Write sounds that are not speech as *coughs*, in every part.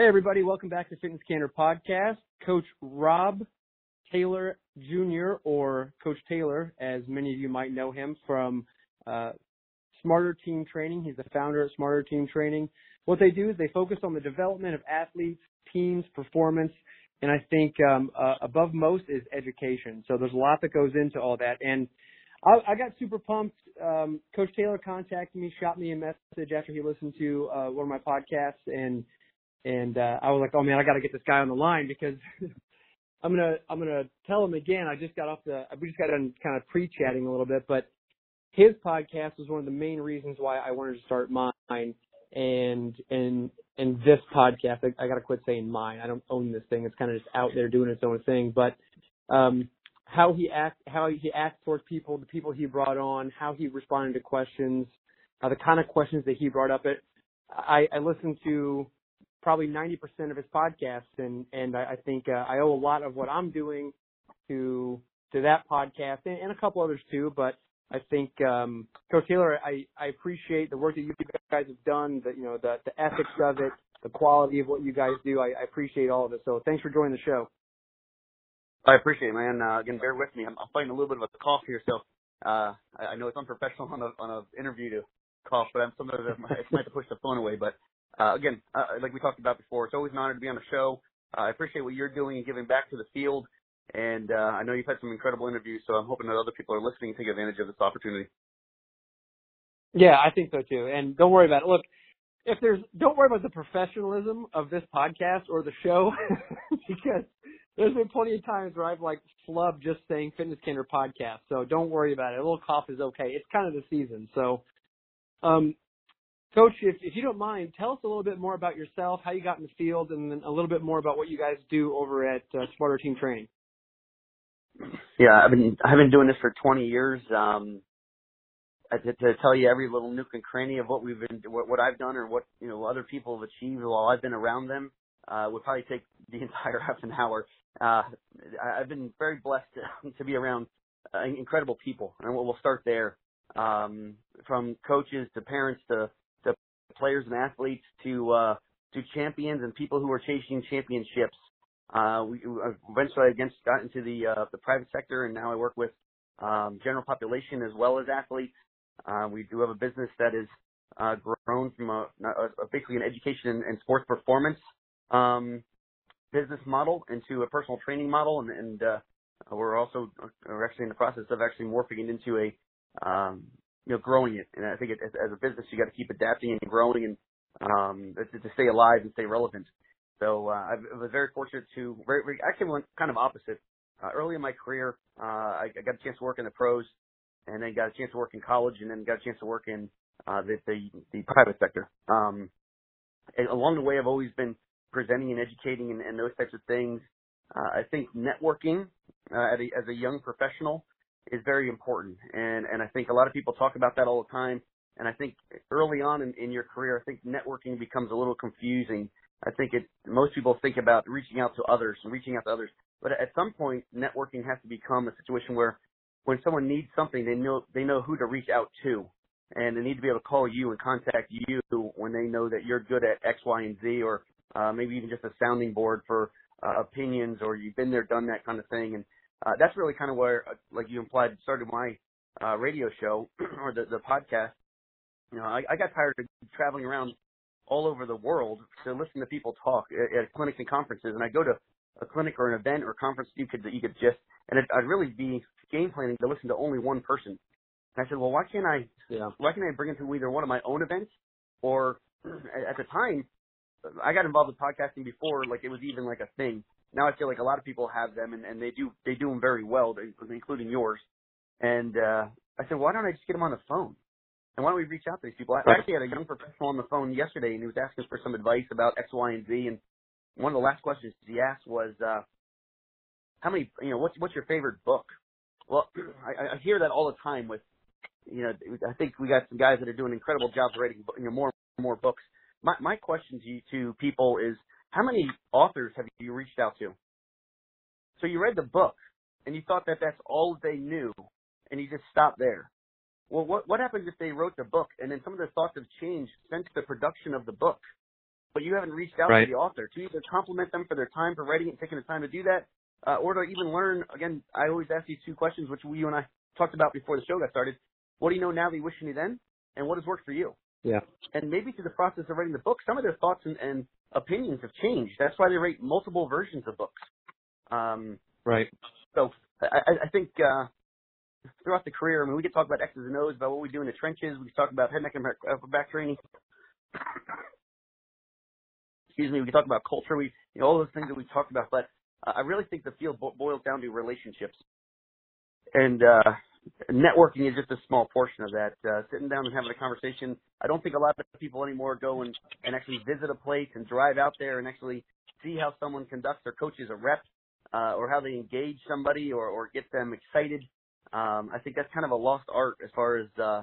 Hey, everybody. Welcome back to Fitness Candor Podcast. Coach Rob Taylor Jr., or Coach Taylor, as many of you might know him from uh, Smarter Team Training. He's the founder of Smarter Team Training. What they do is they focus on the development of athletes, teams, performance, and I think um, uh, above most is education. So there's a lot that goes into all that. And I, I got super pumped. Um, Coach Taylor contacted me, shot me a message after he listened to uh, one of my podcasts, and and uh, I was like, oh man, I got to get this guy on the line because *laughs* I'm gonna I'm gonna tell him again. I just got off the we just got done kind of pre-chatting a little bit, but his podcast was one of the main reasons why I wanted to start mine and and and this podcast. I, I got to quit saying mine. I don't own this thing. It's kind of just out there doing its own thing, but. um how he act, how he acts towards people, the people he brought on, how he responded to questions, uh, the kind of questions that he brought up. It, I, I listened to probably 90% of his podcasts and and I, I think uh, I owe a lot of what I'm doing to to that podcast and, and a couple others too but I think um Coach Taylor I I appreciate the work that you guys have done the you know the the ethics of it the quality of what you guys do. I, I appreciate all of it. So thanks for joining the show. I appreciate it man. Uh, again bear with me. I'm, I'm fighting a little bit of a cough here so uh I, I know it's unprofessional on a on a interview to cough but I'm sometimes I might have to push the phone away but uh, again, uh, like we talked about before, it's always an honor to be on the show. Uh, I appreciate what you're doing and giving back to the field. And uh, I know you've had some incredible interviews, so I'm hoping that other people are listening and take advantage of this opportunity. Yeah, I think so too. And don't worry about it. Look, if there's, don't worry about the professionalism of this podcast or the show, *laughs* because there's been plenty of times where I've like flubbed just saying Fitness Candor podcast. So don't worry about it. A little cough is okay. It's kind of the season. So, um, Coach, if, if you don't mind, tell us a little bit more about yourself, how you got in the field, and then a little bit more about what you guys do over at uh, Smarter Team Training. Yeah, I've been I've been doing this for 20 years. Um, to, to tell you every little nook and cranny of what we've been, what, what I've done, or what you know other people have achieved while I've been around them, uh, would probably take the entire *laughs* half an hour. Uh, I've been very blessed to, *laughs* to be around uh, incredible people, and we'll, we'll start there. Um, from coaches to parents to players and athletes to uh, to champions and people who are chasing championships. Uh, we eventually I against got into the uh, the private sector, and now I work with um, general population as well as athletes. Uh, we do have a business that is uh, grown from a, a, basically an education and, sports performance um, business model into a personal training model, and, and uh, we're also we're actually in the process of actually morphing it into a um, you know, growing it. And I think it, as, as a business, you got to keep adapting and growing and um, to, to stay alive and stay relevant. So uh, I was very fortunate to very, very actually went kind of opposite. Uh, early in my career, uh, I, I got a chance to work in the pros, and then got a chance to work in college, and then got a chance to work in uh, the, the the private sector. Um, and along the way, I've always been presenting and educating and, and those types of things. Uh, I think networking uh, a, as a young professional is very important. And, and I think a lot of people talk about that all the time. And I think early on in, in your career, I think networking becomes a little confusing. I think it, most people think about reaching out to others and reaching out to others. But at some point, networking has to become a situation where when someone needs something, they know, they know who to reach out to. And they need to be able to call you and contact you when they know that you're good at X, Y, and Z, or uh, maybe even just a sounding board for uh, opinions, or you've been there, done that kind of thing. And uh, that's really kind of where, uh, like you implied, started my uh, radio show *clears throat* or the, the podcast. You know, I, I got tired of traveling around all over the world to listen to people talk at, at clinics and conferences, and I go to a clinic or an event or conference you could you could just and it, I'd really be game planning to listen to only one person. And I said, well, why can't I? Yeah. Why can't I bring it to either one of my own events or *clears throat* at the time I got involved with podcasting before like it was even like a thing now I feel like a lot of people have them and, and they do they do them very well, including yours. And uh, I said, why don't I just get them on the phone? And why don't we reach out to these people? I actually had a young professional on the phone yesterday, and he was asking for some advice about X, Y, and Z. And one of the last questions he asked was, uh, "How many? You know, what's what's your favorite book?" Well, *clears throat* I, I hear that all the time. With, you know, I think we got some guys that are doing incredible jobs writing, you know, more and more books. My my question to you, to people is, how many authors have you reached out to? So you read the book, and you thought that that's all they knew, and you just stopped there. Well, what what happens if they wrote the book and then some of their thoughts have changed since the production of the book, but you haven't reached out Right. to the author to either compliment them for their time for writing it, and taking the time to do that, uh, or to even learn. Again, I always ask these two questions, which you and I talked about before the show got started. What do you know now that you wish you knew then, and what has worked for you? Yeah. And maybe through the process of writing the book, some of their thoughts and, and opinions have changed. That's why they write multiple versions of books. Um, Right. so I, I- think uh, throughout the career, I mean, we could talk about X's and O's, about what we do in the trenches. We could talk about head, neck, and back, back training. Excuse me. We could talk about culture. We, you know, all those things that we talked about. But uh, I really think the field bo- boils down to relationships, and uh, networking is just a small portion of that. Uh, sitting down and having a conversation. I don't think a lot of people anymore go and, and actually visit a place and drive out there and actually see how someone conducts or coaches a rep uh, or how they engage somebody or, or get them excited. Um, I think that's kind of a lost art as far as uh,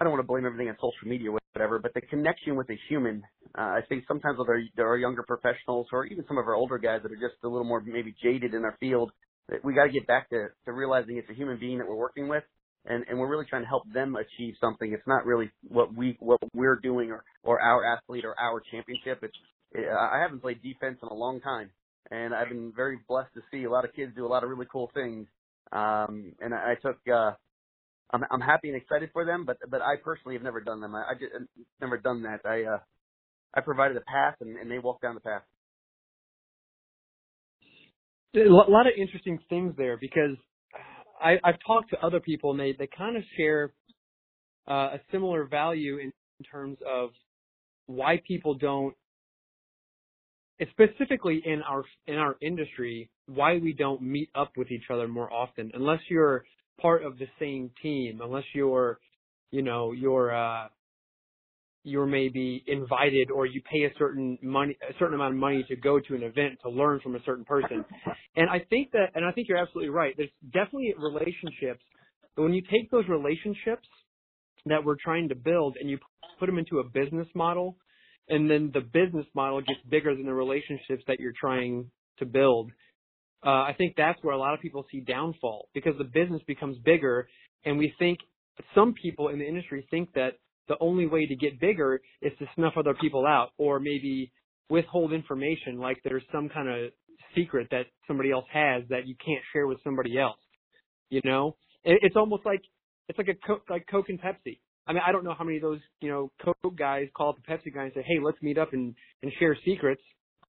I don't want to blame everything on social media or whatever, but the connection with a human. Uh, I think sometimes our, there are younger professionals or even some of our older guys that are just a little more maybe jaded in our field. We got to get back to, to realizing it's a human being that we're working with, and, and we're really trying to help them achieve something. It's not really what we what we're doing or or our athlete or our championship. It's I haven't played defense in a long time, and I've been very blessed to see a lot of kids do a lot of really cool things. Um, and I, I took, uh, I'm, I'm happy and excited for them, but but I personally have never done them. I, I just never done that. I uh, I provided a path, and, and they walked down the path. A lot of interesting things there because I, I've talked to other people and they, they kind of share uh, a similar value in, in terms of why people don't, specifically in our in our industry, why we don't meet up with each other more often, unless you're part of the same team, unless you're, you know, you're uh, you're maybe invited or you pay a certain money a certain amount of money to go to an event to learn from a certain person. *laughs* And I think that and I think you're absolutely right. There's definitely relationships. But when you take those relationships that we're trying to build and you put them into a business model and then the business model gets bigger than the relationships that you're trying to build. Uh, I think that's where a lot of people see downfall because the business becomes bigger and we think some people in the industry think that the only way to get bigger is to snuff other people out or maybe withhold information like there's some kind of secret that somebody else has that you can't share with somebody else. You know, it, it's almost like it's like a Coke, like Coke and Pepsi. I mean, I don't know how many of those you know Coke guys call up the Pepsi guy and say, "Hey, let's meet up and and share secrets,"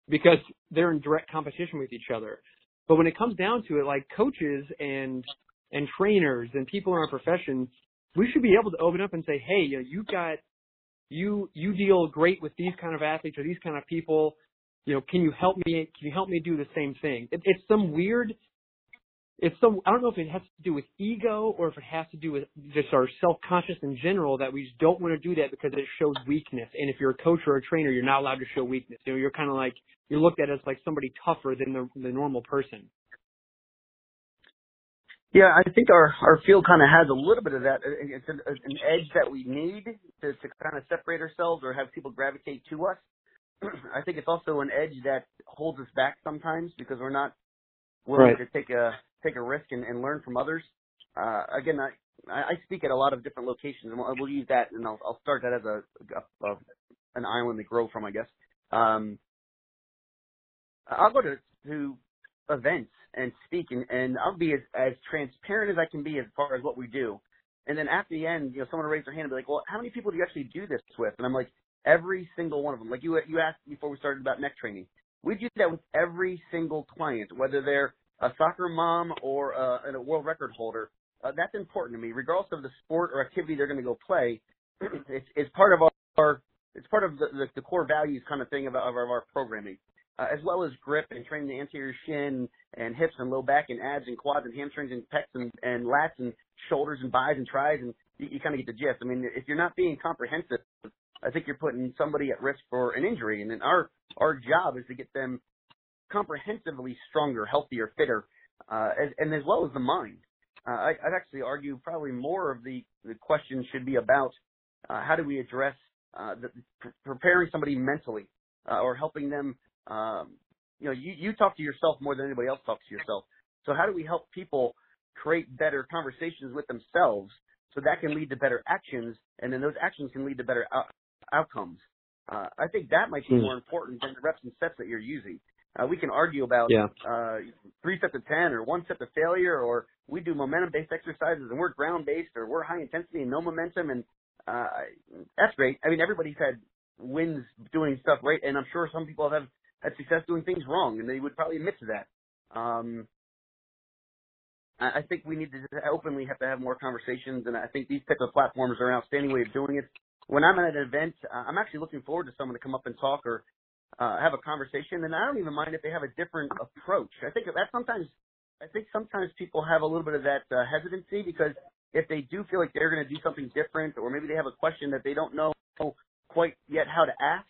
because they're in direct competition with each other. But when it comes down to it, like coaches and and trainers and people in our profession, we should be able to open up and say, hey, you know, you got you you deal great with these kind of athletes or these kind of people. You know, can you help me? Can you help me do the same thing? It, it's some weird. It's some. I don't know if it has to do with ego or if it has to do with just our self conscious in general that we just don't want to do that because it shows weakness. And if you're a coach or a trainer, you're not allowed to show weakness. You know, you're kind of like you're looked at as like somebody tougher than the the normal person. Yeah, I think our our field kind of has a little bit of that. It's an, an edge that we need to, to kind of separate ourselves or have people gravitate to us. *clears throat* I think it's also an edge that holds us back sometimes because we're not willing Right. to take a take a risk and, and learn from others. Uh, again, I I speak at a lot of different locations, and we'll, we'll use that, and I'll, I'll start that as a, a, a an island to grow from, I guess. Um, I'll go to to events and speak, and, and I'll be as, as transparent as I can be as far as what we do. And then after the end, you know, someone will raise their hand and be like, "Well, how many people do you actually do this with?" And I'm like, "Every single one of them." Like you you asked before we started about neck training. We do that with every single client, whether they're a soccer mom or uh, a world record holder. Uh, that's important to me, regardless of the sport or activity they're going to go play. *clears throat* it's, it's part of our, it's part of the, the, the core values kind of thing of, our- of our programming. Uh, as well as grip and training the anterior shin and hips and low back and abs and quads and hamstrings and pecs and, and lats and shoulders and bis and tris and you, you kind of get the gist. I mean, if you're not being comprehensive, I think you're putting somebody at risk for an injury. And then our our job is to get them comprehensively stronger, healthier, fitter, uh, as, and as well as the mind. Uh, I, I'd actually argue probably more of the the question should be about uh, how do we address uh, the, pre- preparing somebody mentally uh, or helping them. Um, you know, you, you talk to yourself more than anybody else talks to yourself. So how do we help people create better conversations with themselves so that can lead to better actions, and then those actions can lead to better out- outcomes. Uh, I think that might be Hmm. more important than the reps and sets that you're using. Uh, we can argue about Yeah. uh, three sets of ten or one set of failure, or we do momentum-based exercises and we're ground-based, or we're high intensity and no momentum, and uh, that's great. I mean, everybody's had wins doing stuff right, and I'm sure some people have had success doing things wrong, and they would probably admit to that. Um, I I think we need to openly have to have more conversations, and I think these type of platforms are an outstanding way of doing it. When I'm at an event, uh, I'm actually looking forward to someone to come up and talk or uh, have a conversation, and I don't even mind if they have a different approach. I think that sometimes, I think sometimes people have a little bit of that uh, hesitancy because if they do feel like they're going to do something different, or maybe they have a question that they don't know quite yet how to ask,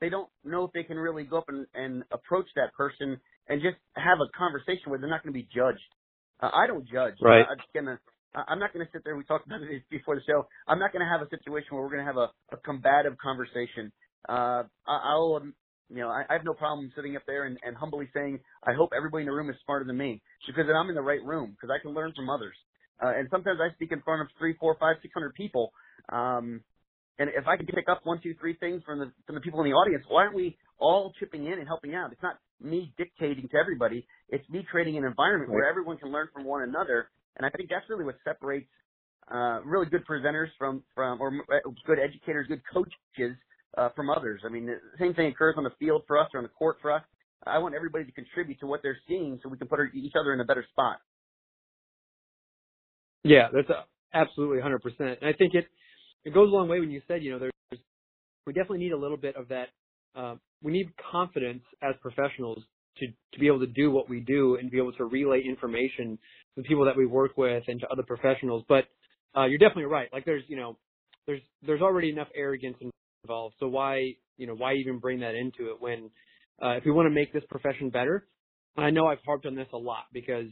they don't know if they can really go up and, and approach that person and just have a conversation where they're not going to be judged. Uh, I don't judge. Right. Uh, I'm just gonna. I- I'm not going to sit there. We talked about it *laughs* before the show. I'm not going to have a situation where we're going to have a, a combative conversation. Uh, I- I'll, um, you know, I, I have no problem sitting up there and, and humbly saying, I hope everybody in the room is smarter than me because then I'm in the right room because I can learn from others. Uh, and sometimes I speak in front of three, four, five, six hundred people. Um, and if I could pick up one, two, three things from the from the people in the audience, why aren't we all chipping in and helping out? It's not me dictating to everybody. It's me creating an environment where everyone can learn from one another. And I think that's really what separates uh, really good presenters from from or uh, good educators, good coaches uh, from others. I mean, the same thing occurs on the field for us or on the court for us. I want everybody to contribute to what they're seeing so we can put each other in a better spot. Yeah, that's a, absolutely 100%. And I think it it goes a long way when you said, you know, there's we definitely need a little bit of that. Uh, we need confidence as professionals to to be able to do what we do and be able to relay information to the people that we work with and to other professionals. But uh, you're definitely right. Like there's you know there's there's already enough arrogance involved. So why you know why even bring that into it when uh, if we want to make this profession better? And I know I've harped on this a lot because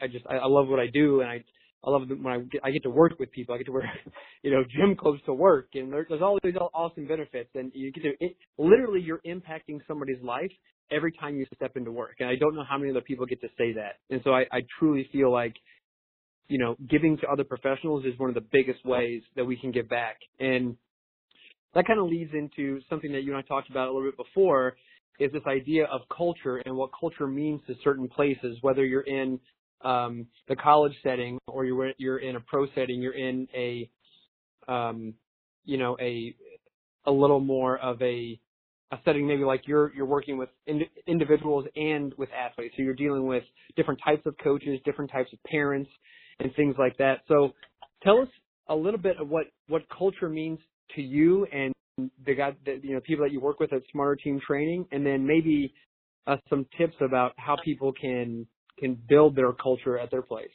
I just I, I love what I do and I I love when I get, I get to work with people. I get to wear, *laughs* you know, gym clothes to work, and there, there's all these awesome benefits. And you get to it, literally you're impacting somebody's life every time you step into work. And I don't know how many other people get to say that. And so I, I truly feel like, you know, giving to other professionals is one of the biggest ways that we can give back. And that kind of leads into something that you and I talked about a little bit before, is this idea of culture and what culture means to certain places, whether you're in um, the college setting or you're you're in a pro setting, you're in a um, you know a a little more of a a setting maybe like you're you're working with ind- individuals and with athletes, so you're dealing with different types of coaches, different types of parents, and things like that. So tell us a little bit of what what culture means to you and the guy that you know people that you work with at Smarter Team Training, and then maybe uh, some tips about how people can can build their culture at their place.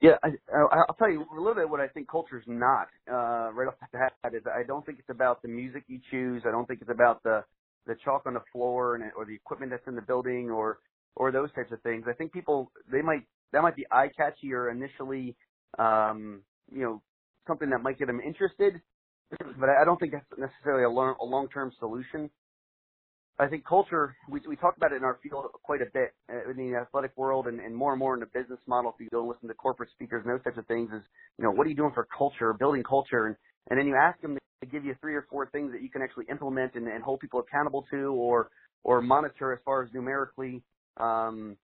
Yeah, I, I'll tell you a little bit what I think culture's not. Uh, right off the bat is I don't think it's about the music you choose. I don't think it's about the the chalk on the floor and or the equipment that's in the building or or those types of things. I think people they might that might be eye catchy or initially um, you know something that might get them interested, but I don't think that's necessarily a long a long term solution. I think culture, we, we talk about it in our field quite a bit uh, in the athletic world and, and more and more in the business model. If you go listen to corporate speakers and those types of things is, you know, what are you doing for culture, building culture? And, and then you ask them to give you three or four things that you can actually implement and, and hold people accountable to or, or monitor as far as numerically, um,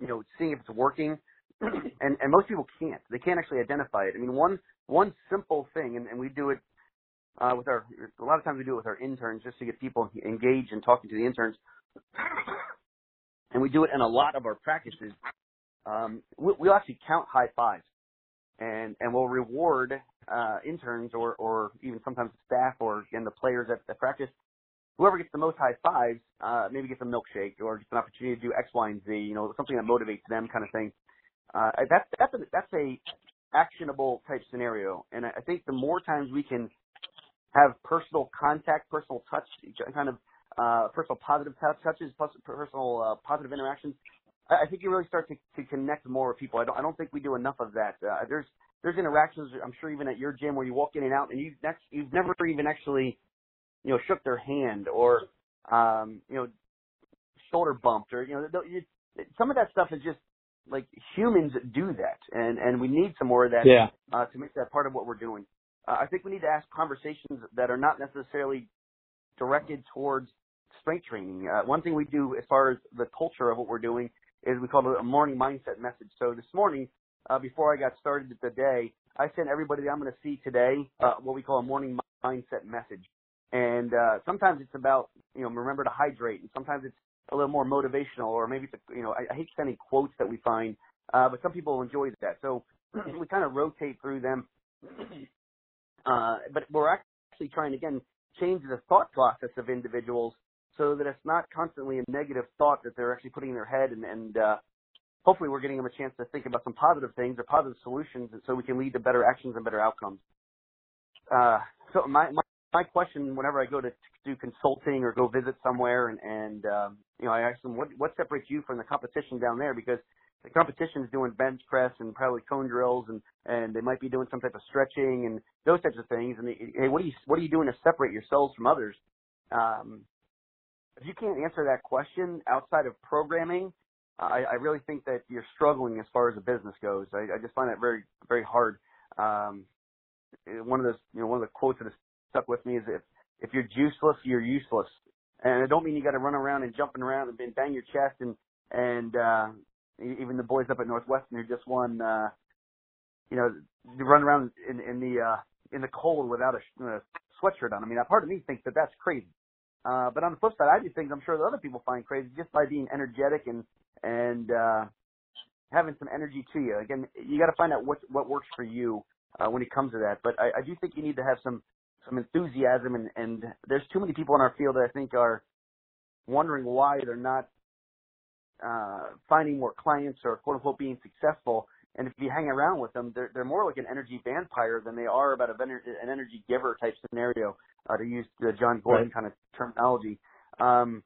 you know, seeing if it's working. *clears throat* and, and most people can't. They can't actually identify it. I mean, one, one simple thing, and, and we do it uh, with our a lot of times we do it with our interns just to get people engaged and talking to the interns, *coughs* and we do it in a lot of our practices. Um, we, we'll actually count high fives, and and we'll reward uh, interns or or even sometimes staff or again the players at the practice whoever gets the most high fives, uh, maybe gets a milkshake or gets an opportunity to do X, Y, and Z, you know, something that motivates them kind of thing. Uh, that's, that's a, that's a actionable type scenario. And I think the more times we can have personal contact, personal touch, kind of, uh, personal positive touches, personal, uh, positive interactions, I think you really start to, to connect more with people. I don't, I don't think we do enough of that. Uh, there's, there's interactions, I'm sure even at your gym where you walk in and out and you've next, you've never even actually, you know, shook their hand or, um, you know, shoulder bumped or, you know, you, some of that stuff is just like humans do that and, and we need some more of that, yeah. uh, to make that part of what we're doing. Uh, I think we need to ask conversations that are not necessarily directed towards strength training. Uh, one thing we do as far as the culture of what we're doing is we call it a morning mindset message. So this morning, uh, before I got started the day, I sent everybody that I'm going to see today uh, what we call a morning mindset message. And uh, sometimes it's about you know remember to hydrate, and sometimes it's a little more motivational, or maybe it's a, you know I, I hate sending quotes that we find, uh, but some people enjoy that. So *clears throat* we kind of rotate through them. *clears throat* Uh, but we're actually trying to again change the thought process of individuals so that it's not constantly a negative thought that they're actually putting in their head and, and uh, hopefully we're getting them a chance to think about some positive things or positive solutions so we can lead to better actions and better outcomes. Uh, so my, my, my question whenever I go to do consulting or go visit somewhere and, and um, you know, I ask them what, what separates you from the competition down there because the competition is doing bench press and probably cone drills and, and they might be doing some type of stretching and those types of things. And they, hey, what are you, what are you doing to separate yourselves from others? Um, if you can't answer that question outside of programming, I, I really think that you're struggling as far as the business goes. I, I just find that very, very hard. Um, one of those, you know, one of the quotes that has stuck with me is if, if you're juiceless, you're useless. And I don't mean you got to run around and jumping around and bang your chest and, and, uh, even the boys up at Northwestern who just won, uh, you know, they run around in, in the, uh, in the cold without a, a sweatshirt on. I mean, a part of me thinks that that's crazy. Uh, but on the flip side, I do things I'm sure that other people find crazy just by being energetic and and uh, having some energy to you. Again, you got to find out what what works for you uh, when it comes to that. But I, I do think you need to have some some enthusiasm, and and there's too many people in our field that I think are wondering why they're not uh, finding more clients or quote unquote being successful. And if you hang around with them, they're they're more like an energy vampire than they are about an energy giver type scenario uh, to use the Jon Gordon right. kind of terminology. Um,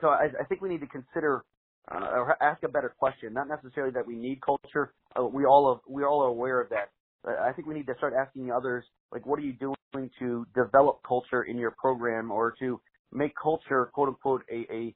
so I, I think we need to consider uh, or ask a better question. Not necessarily that we need culture. Uh, we all are, we all are aware of that. But I think we need to start asking others like, what are you doing to develop culture in your program or to make culture quote unquote a a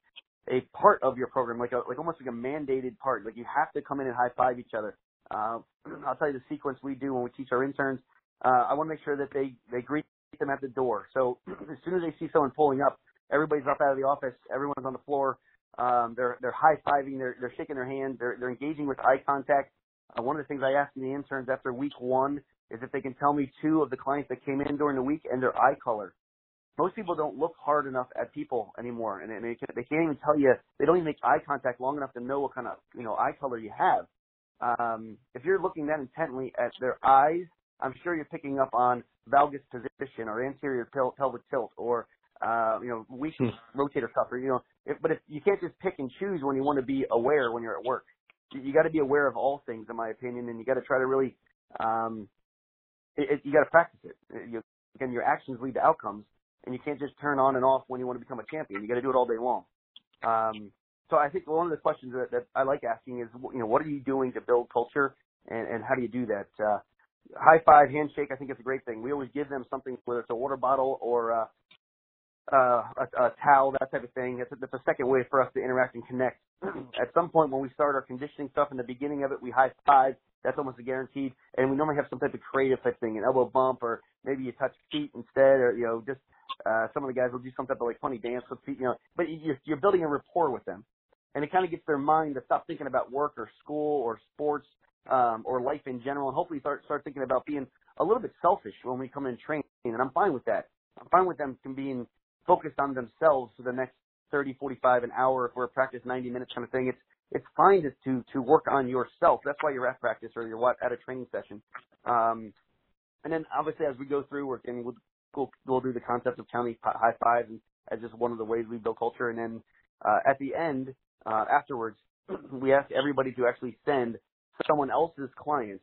a part of your program, like a like almost like a mandated part. Like you have to come in and high five each other. Uh, *clears throat* I'll tell you the sequence we do when we teach our interns. Uh, I want to make sure that they they greet them at the door. So *clears throat* as soon as they see someone pulling up, everybody's up out of the office, everyone's on the floor. Um, they're they're high fiving, they're they're shaking their hand, they're they're engaging with eye contact. Uh, one of the things I ask the interns after week one is if they can tell me two of the clients that came in during the week and their eye color. Most people don't look hard enough at people anymore, and, and they, can, they can't even tell you. They don't even make eye contact long enough to know what kind of you know eye color you have. Um, if you're looking that intently at their eyes, I'm sure you're picking up on valgus position or anterior pel- pelvic tilt or uh, you know weak hmm. rotator cuff or you know. If, but if you can't just pick and choose when you want to be aware when you're at work, you, you got to be aware of all things, in my opinion, and you got to try to really um, it, it, you got to practice it. You, again, your actions lead to outcomes, and you can't just turn on and off when you want to become a champion. You got to do it all day long. Um, so I think one of the questions that, that I like asking is, you know, what are you doing to build culture, and, and how do you do that? Uh, high five, handshake, I think it's a great thing. We always give them something, whether it's a water bottle or uh, uh, a, a towel, that type of thing. That's a, that's a second way for us to interact and connect. *clears throat* At some point when we start our conditioning stuff in the beginning of it, we high five. That's almost a guaranteed. And we normally have some type of creative type thing, an elbow bump, or maybe you touch feet instead, or you know, just uh, some of the guys will do some type of like funny dance with feet, you know. But you're, you're building a rapport with them, and it kind of gets their mind to stop thinking about work or school or sports um, or life in general, and hopefully start start thinking about being a little bit selfish when we come in training. And I'm fine with that. I'm fine with them being focused on themselves for the next 30, 45, an hour if we're at practice 90 minutes kind of thing. It's it's fine to to, to work on yourself. That's why you're at practice or you're at a training session. Um, and then obviously as we go through, we're, and we'll we'll, we'll do the concept of county high five and as just one of the ways we build culture. And then uh, at the end, uh, afterwards, *clears throat* we ask everybody to actually send someone else's client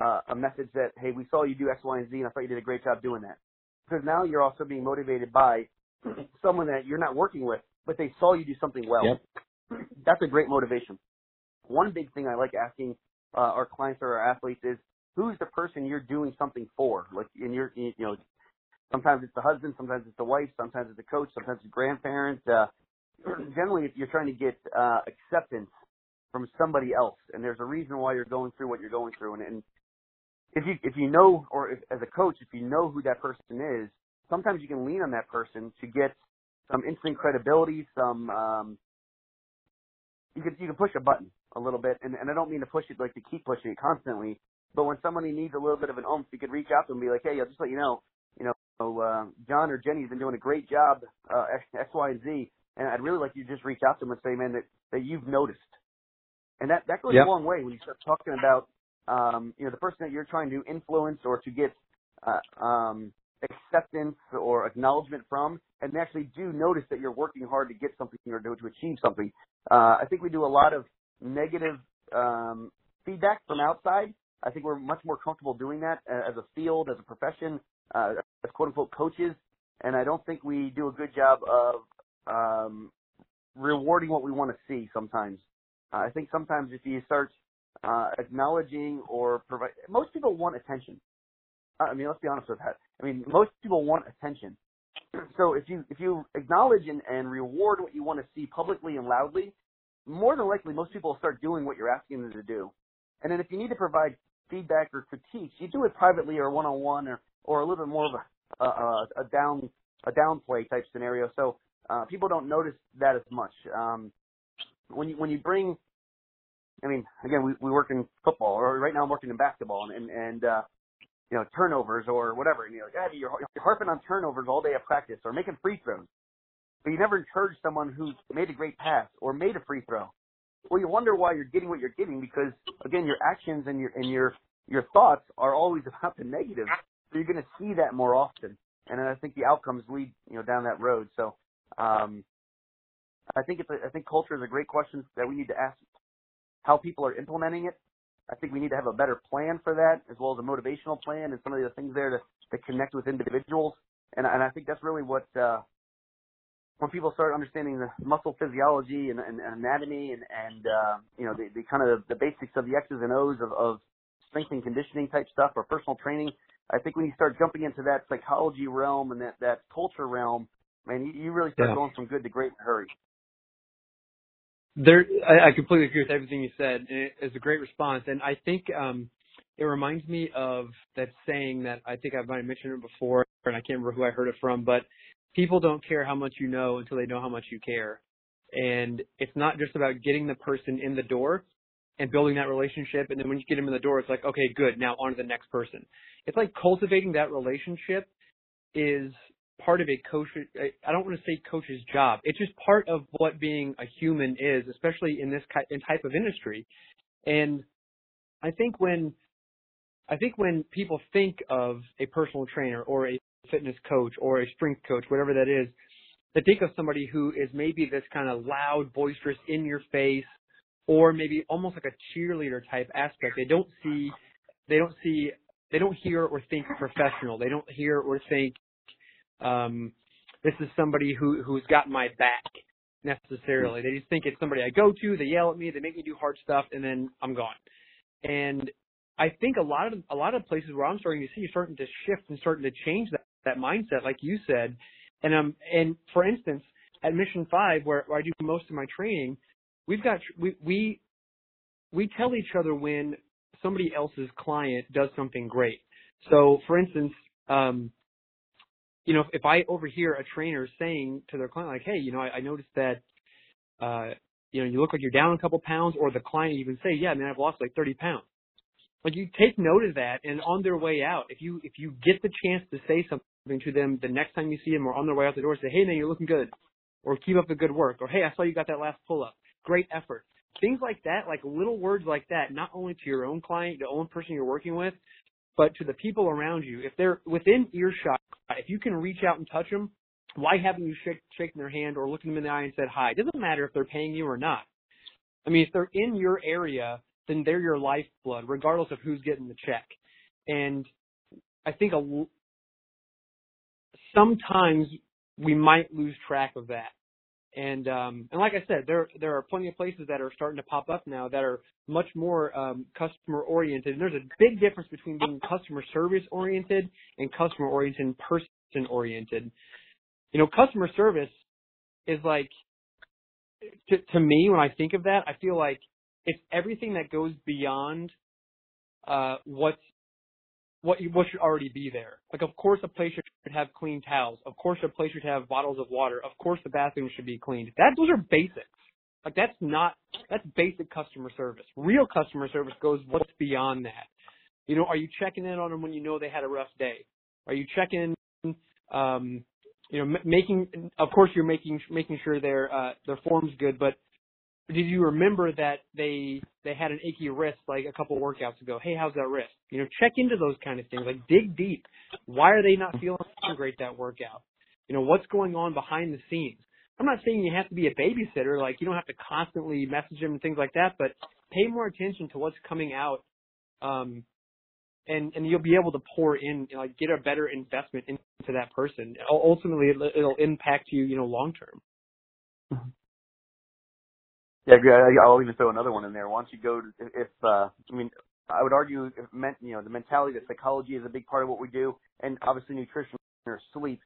uh, a message that, hey, we saw you do X, Y, and Z, and I thought you did a great job doing that. Because now you're also being motivated by *clears throat* someone that you're not working with, but they saw you do something well. Yep. *clears throat* That's a great motivation. One big thing I like asking uh, our clients or our athletes is, who's the person you're doing something for? Like, in your, you know, sometimes it's the husband, sometimes it's the wife, sometimes it's the coach, sometimes it's the grandparent. Uh, *clears throat* generally, if you're trying to get uh, acceptance from somebody else, and there's a reason why you're going through what you're going through, and, and if you if you know, or if, as a coach, if you know who that person is, sometimes you can lean on that person to get some instant credibility, some um, you can you can push a button a little bit, and, and I don't mean to push it like to keep pushing it constantly, but when somebody needs a little bit of an oomph, you could reach out to them and be like, hey, I'll just let you know, know, uh, John or Jenny's been doing a great job, uh, X, X, Y, and Z, and I'd really like you to just reach out to them and say, man, that, that you've noticed. And that, that goes yep. a long way when you start talking about, um, you know, the person that you're trying to influence or to get, uh, um, acceptance or acknowledgement from, and they actually do notice that you're working hard to get something or to, to achieve something. Uh, I think we do a lot of negative um, feedback from outside. I think we're much more comfortable doing that as a field, as a profession, uh, as quote unquote coaches, and I don't think we do a good job of um, rewarding what we want to see sometimes. Uh, I think sometimes if you start uh, acknowledging or provide, most people want attention. I mean, let's be honest with that. I mean, most people want attention. *clears throat* So if you if you acknowledge and, and reward what you want to see publicly and loudly, more than likely most people will start doing what you're asking them to do. And then if you need to provide feedback or critiques, you do it privately or one on one or or a little bit more of a a, a down a downplay type scenario. So uh, people don't notice that as much. Um, when you when you bring, I mean, again, we we work in football, or right now I'm working in basketball, and and, and uh, you know turnovers or whatever. And you're like, ah, you're, you're harping on turnovers all day at practice, or making free throws, but you never encourage someone who made a great pass or made a free throw. Well, you wonder why you're getting what you're getting because again, your actions and your and your your thoughts are always *laughs* about the negative. So you're going to see that more often, and I think the outcomes lead you know down that road. So um, I think it's a, I think culture is a great question that we need to ask how people are implementing it. I think we need to have a better plan for that, as well as a motivational plan and some of the things there to, to connect with individuals. And, and I think that's really what uh, when people start understanding the muscle physiology and, and, and anatomy and, and uh, you know the, the kind of the basics of the X's and O's of, of strength and conditioning type stuff or personal training, I think when you start jumping into that psychology realm and that that culture realm, man, you, you really start yeah. going from good to great in a hurry. There, I, I completely agree with everything you said. It's a great response, and I think um, it reminds me of that saying that I think I might have mentioned it before, and I can't remember who I heard it from, but people don't care how much you know until they know how much you care. And it's not just about getting the person in the door and building that relationship. And then when you get them in the door, it's like, okay, good. Now on to the next person. It's like cultivating that relationship is part of a coach. I don't want to say coach's job. It's just part of what being a human is, especially in this type of industry. And I think when I think when people think of a personal trainer or a fitness coach or a strength coach, whatever that is, they think of somebody who is maybe this kind of loud, boisterous, in your face, or maybe almost like a cheerleader type aspect. They don't see, they don't see, they don't hear or think professional. They don't hear or think, um, this is somebody who who's got my back necessarily. They just think it's somebody I go to. They yell at me. They make me do hard stuff, and then I'm gone. And I think a lot of a lot of places where I'm starting to see, starting to shift and starting to change that that mindset, like you said. And um, and for instance, at Mission Five, where, where I do most of my training, we've got we we we tell each other when somebody else's client does something great. So, for instance, um, you know, if, I overhear a trainer saying to their client, like, "Hey, you know, I, I noticed that, uh, you know, you look like you're down a couple pounds," or the client even say, "Yeah, man, I've lost like 30 pounds." Like you take note of that, and on their way out, if you if you get the chance to say something to them the next time you see them or on their way out the door, say, hey man, you're looking good. Or keep up the good work. Or hey, I saw you got that last pull up. Great effort. Things like that, like little words like that, not only to your own client, the own person you're working with, but to the people around you. If they're within earshot, If you can reach out and touch them, why haven't you shake, shaken their hand or looked them in the eye and said hi? It doesn't matter if they're paying you or not. I mean, if they're in your area, then they're your lifeblood, regardless of who's getting the check. And I think a, sometimes we might lose track of that. And um, and like I said, there there are plenty of places that are starting to pop up now that are much more um, customer oriented. And there's a big difference between being customer service oriented and customer oriented and person oriented. You know, customer service is like to, to me when I think of that, I feel like it's everything that goes beyond uh, what's what what should already be there. Like, of course, a place should have clean towels. Of course, a place should have bottles of water. Of course, the bathroom should be cleaned. That those are basics. Like, that's not that's basic customer service. Real customer service goes what's beyond that. You know, are you checking in on them when you know they had a rough day? Are you checking, in? um, you know, making? Of course, you're making making sure their uh, their form's good, but did you remember that they they had an achy wrist like a couple workouts ago? Hey, how's that wrist? You know, check into those kind of things. Like dig deep. Why are they not feeling great that workout? You know, what's going on behind the scenes? I'm not saying you have to be a babysitter, like you don't have to constantly message them and things like that, but pay more attention to what's coming out, um, and and you'll be able to pour in, you know, like get a better investment into that person. Ultimately, it'll, it'll impact you, you know, long term. Yeah, I'll even throw another one in there. Once you go to, if, uh, I mean, I would argue, if you know, the mentality, the psychology is a big part of what we do, and obviously nutrition or sleep.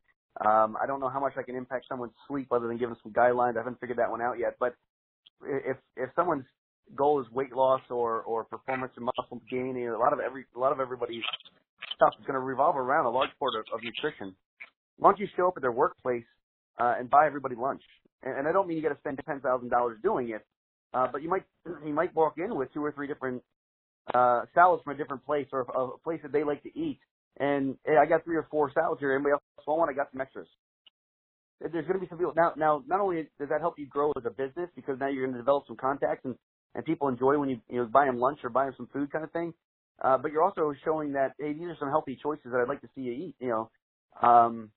Um, I don't know how much I can impact someone's sleep other than giving some guidelines. I haven't figured that one out yet. But if if someone's goal is weight loss or or performance and muscle gain, you know, a lot of every a lot of everybody's stuff is going to revolve around a large part of, of nutrition. Why don't you show up at their workplace uh, and buy everybody lunch? And, I don't mean you got to spend ten thousand dollars doing it, uh, but you might *clears throat* you might walk in with two or three different uh, salads from a different place or a, a place that they like to eat, and hey, I got three or four salads here. Anybody else want one? I got some extras. There's going to be some people now. Now, not only does that help you grow as a business because now you're going to develop some contacts and and people enjoy when you you know buy them lunch or buy them some food kind of thing. Uh, but you're also showing that hey, these are some healthy choices that I'd like to see you eat. You know, um,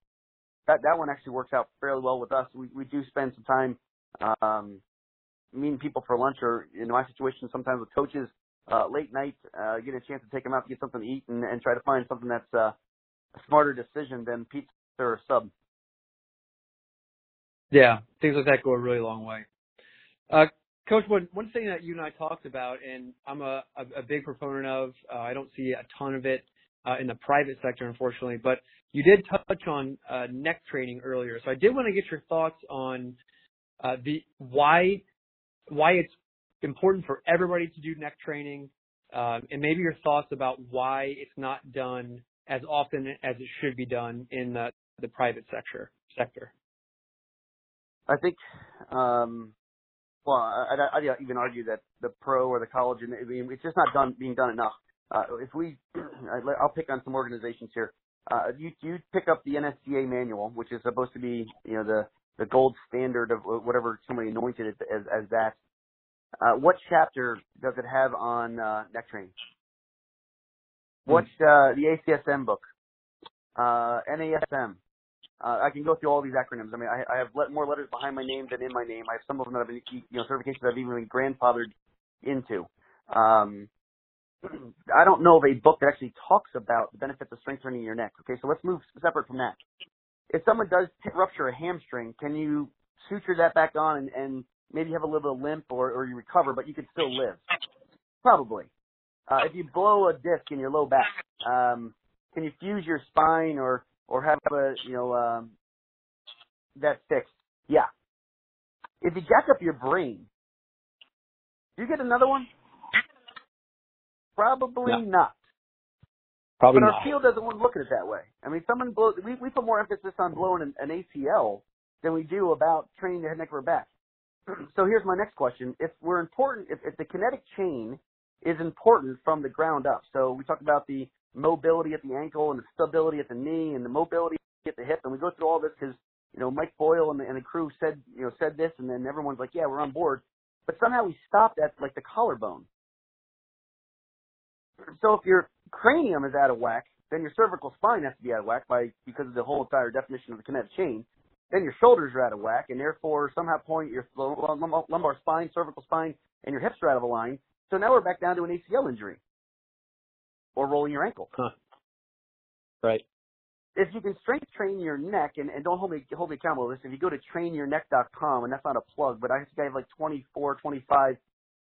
that that one actually works out fairly well with us. We we do spend some time um, meeting people for lunch, or in my situation, sometimes with coaches uh, late night, uh, get a chance to take them out to get something to eat, and, and try to find something that's uh, a smarter decision than pizza or sub. Yeah, things like that go a really long way. Uh, Coach, one one thing that you and I talked about, and I'm a a, a big proponent of. Uh, I don't see a ton of it uh, in the private sector, unfortunately. But you did touch on uh, neck training earlier, so I did want to get your thoughts on uh, the why why it's important for everybody to do neck training, um, and maybe your thoughts about why it's not done as often as it should be done in the, the private sector sector. I think, um, well, I, I, I'd even argue that the pro or the college, I mean, it's just not done being done enough. Uh, if we, *clears throat* I'll pick on some organizations here. Uh, you you pick up the NSCA manual, which is supposed to be you know the the gold standard of whatever somebody anointed it as as that. Uh, what chapter does it have on uh, neck training? What's hmm. uh, the ACSM book? Uh, NASM. Uh, I can go through all these acronyms. I mean, I, I have let more letters behind my name than in my name. I have some of them that I've been, you know, certifications I've even been grandfathered into. Um, I don't know of a book that actually talks about the benefits of strengthening your neck. Okay, so let's move separate from that. If someone does rupture a hamstring, can you suture that back on and, and maybe have a little bit of limp or, or you recover, but you can still live? Probably. Uh, if you blow a disc in your low back, um, can you fuse your spine or or have a you know um, that fixed? Yeah. If you jack up your brain, do you get another one? Probably no. not. Probably but not. our field doesn't want to look at it that way. I mean, someone blow, we, we put more emphasis on blowing an, an ACL than we do about training the head, neck, or back. *clears throat* so here's my next question. If we're important, if, if the kinetic chain is important from the ground up, so we talked about the mobility at the ankle and the stability at the knee and the mobility at the hip, and we go through all this because, you know, Mike Boyle and the, and the crew said, you know, said this, and then everyone's like, yeah, we're on board. But somehow we stopped at like the collarbone. So if you're cranium is out of whack, then your cervical spine has to be out of whack by because of the whole entire definition of the kinetic chain. Then your shoulders are out of whack, and therefore somehow point your lumbar spine, cervical spine, and your hips are out of line. So now we're back down to an ACL injury or rolling your ankle. Huh. Right. If you can strength train your neck, and, and don't hold me hold me accountable to this, if you go to trainyourneck.com, and that's not a plug, but I think I have like 24, 25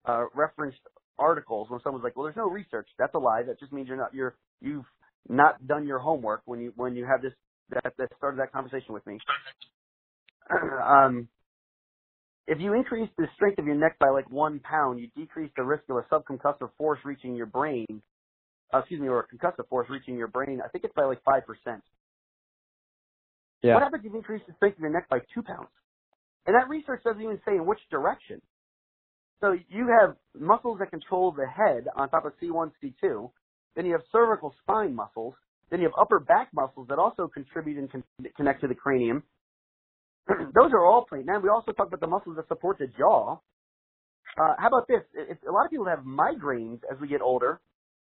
uh, referenced articles when someone's like, "Well, there's no research." That's a lie. That just means you're not you're you've not done your homework when you when you have this that, that started that conversation with me. *clears throat* um, if you increase the strength of your neck by like one pound, you decrease the risk of a subconcussive force reaching your brain. Uh, excuse me, or a concussive force reaching your brain. I think it's by like five percent. Yeah. What happens if you increase the strength of your neck by two pounds? And that research doesn't even say in which direction. So you have muscles that control the head on top of C1, C2. Then you have cervical spine muscles. Then you have upper back muscles that also contribute and con- connect to the cranium. *clears throat* Those are all playing. Now we also talk about the muscles that support the jaw. Uh, how about this? If, a lot of people have migraines as we get older,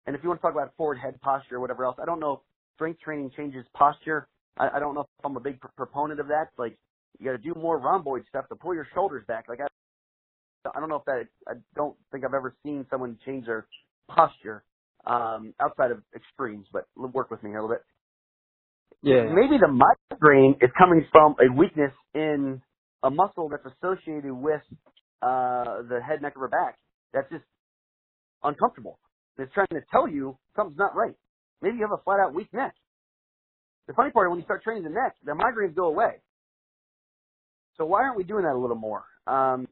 and if you want to talk about forward head posture or whatever else, I don't know if strength training changes posture. I, I don't know if I'm a big pr- proponent of that. Like you got to do more rhomboid stuff to pull your shoulders back. Like I, I don't know if that. I don't think I've ever seen someone change their posture um, outside of extremes. But work with me here a little bit. Yeah. Maybe the migraine is coming from a weakness in a muscle that's associated with uh, the head, neck, or back. That's just uncomfortable. It's trying to tell you something's not right. Maybe you have a flat out weak neck. The funny part is when you start training the neck, the migraines go away. So why aren't we doing that a little more? Um,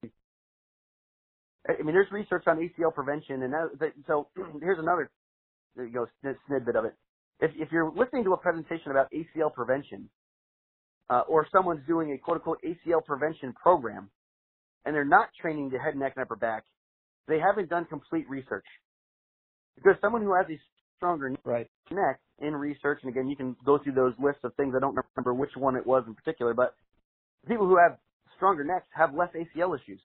I mean, there's research on ACL prevention, and that, that, so *clears throat* here's another there you go snippet of it. If, if you're listening to a presentation about ACL prevention, uh, or someone's doing a quote unquote ACL prevention program, and they're not training the head, neck, and upper back, they haven't done complete research. Because someone who has a stronger right. neck in research, and again, you can go through those lists of things. I don't remember which one it was in particular, but people who have stronger necks have less ACL issues.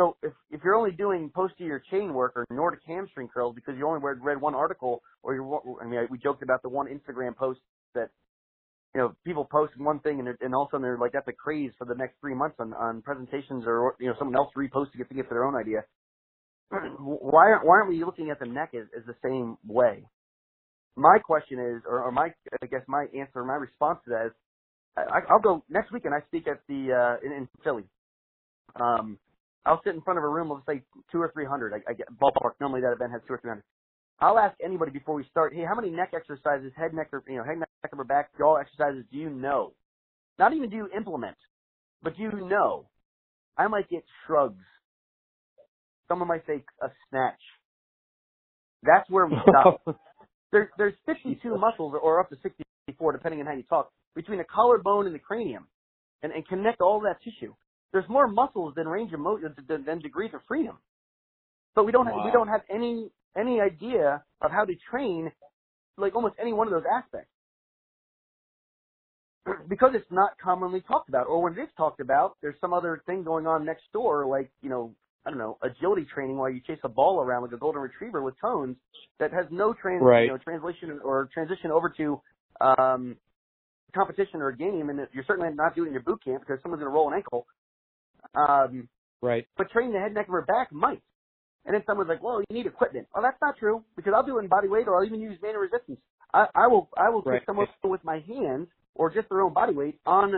So if if you're only doing posterior chain work or Nordic hamstring curls because you only read, one article or you I mean we joked about the one Instagram post that you know people post one thing and and all of a sudden they're like that's a craze for the next three months on on presentations or you know someone else reposting it to get their own idea. *clears throat* Why aren't why aren't we looking at the neck as, as the same way? My question is, or, or my I guess my answer, my response to that is, I, I'll go next weekend. I speak at the uh, in, in Philly. Um, I'll sit in front of a room of say two or three hundred. I, I get ballpark. Normally that event has two or three hundred. I'll ask anybody before we start. Hey, how many neck exercises, head, neck, or you know, head, neck, upper back, jaw exercises do you know? Not even do you implement, but do you know? I might get shrugs. Someone might say a snatch. That's where we stop. *laughs* there, there's 52 muscles, or up to 64, depending on how you talk, between the collarbone and the cranium, and, and connect all that tissue. There's more muscles than range of motion than, than degrees of freedom. But we don't wow. have, we don't have any any idea of how to train like almost any one of those aspects. *clears throat* because it's not commonly talked about. Or when it is talked about, there's some other thing going on next door, like, you know, I don't know, agility training while you chase a ball around like a golden retriever with tones that has no trans, right. you know, translation or transition over to um, competition or a game, and you're certainly not doing your boot camp because someone's going to roll an ankle. Um, right. But training the head, neck, and her back might. And then someone's like, "Well, you need equipment." Well, that's not true because I'll do it in body weight, or I'll even use manual resistance. I, I will, I will right. someone with my hands or just their own body weight on,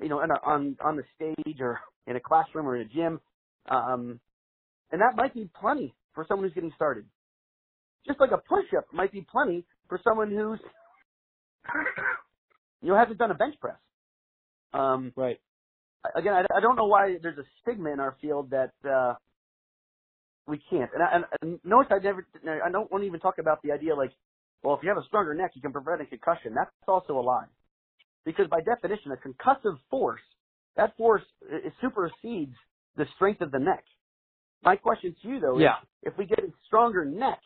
you know, a, on on the stage or in a classroom or in a gym, um, and that might be plenty for someone who's getting started. Just like a push-up might be plenty for someone who's, *coughs* you know, hasn't done a bench press. Um, right. Again, I, I don't know why there's a stigma in our field that uh, we can't. And, I, and, and notice I never, I don't want to even talk about the idea like, well, if you have a stronger neck, you can prevent a concussion. That's also a lie. Because by definition, a concussive force, that force it supersedes the strength of the neck. My question to you though yeah. is, if we get a stronger neck,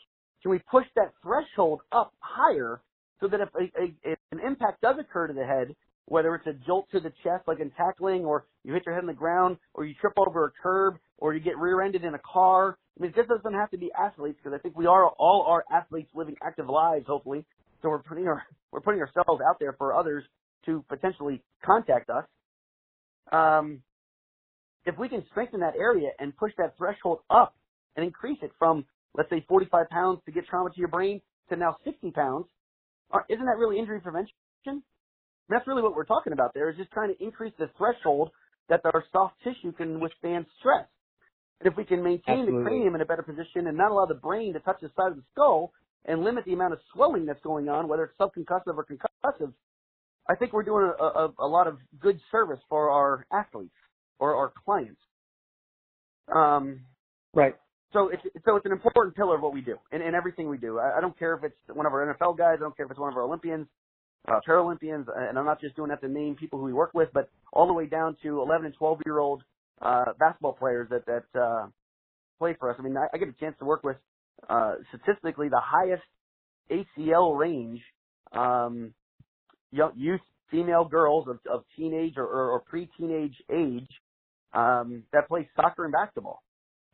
can we push that threshold up higher so that if, a, a, if an impact does occur to the head, whether it's a jolt to the chest like in tackling or you hit your head on the ground or you trip over a curb or you get rear-ended in a car I mean, just doesn't have to be athletes because I think we are all are athletes living active lives, hopefully. So we're putting our we're putting ourselves out there for others to potentially contact us. Um, if we can strengthen that area and push that threshold up and increase it from let's say 45 pounds to get trauma to your brain to now 60 pounds, isn't that really injury prevention? That's really what we're talking about there is just trying to increase the threshold that our soft tissue can withstand stress. And if we can maintain Absolutely. the cranium in a better position and not allow the brain to touch the side of the skull and limit the amount of swelling that's going on, whether it's subconcussive or concussive, I think we're doing a, a, a lot of good service for our athletes or our clients. Um, right. So it's so it's an important pillar of what we do in, in everything we do. I, I don't care if it's one of our NFL guys. I don't care if it's one of our Olympians, uh, Paralympians, and I'm not just doing that to name people who we work with, but all the way down to 11 and 12 year old uh, basketball players that that uh, play for us. I mean, I, I get a chance to work with uh, statistically the highest ACL range um, young, youth female girls of, of teenage or, or, or pre-teenage age um, that play soccer and basketball.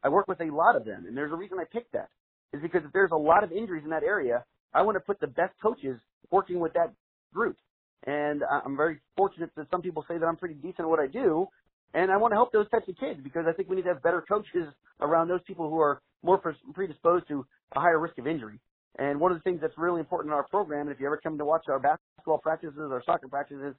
I work with a lot of them, and there's a reason I picked that. Is because if there's a lot of injuries in that area, I want to put the best coaches working with that group. And I'm very fortunate that some people say that I'm pretty decent at what I do, and I want to help those types of kids because I think we need to have better coaches around those people who are more predisposed to a higher risk of injury. And one of the things that's really important in our program, if you ever come to watch our basketball practices or soccer practices,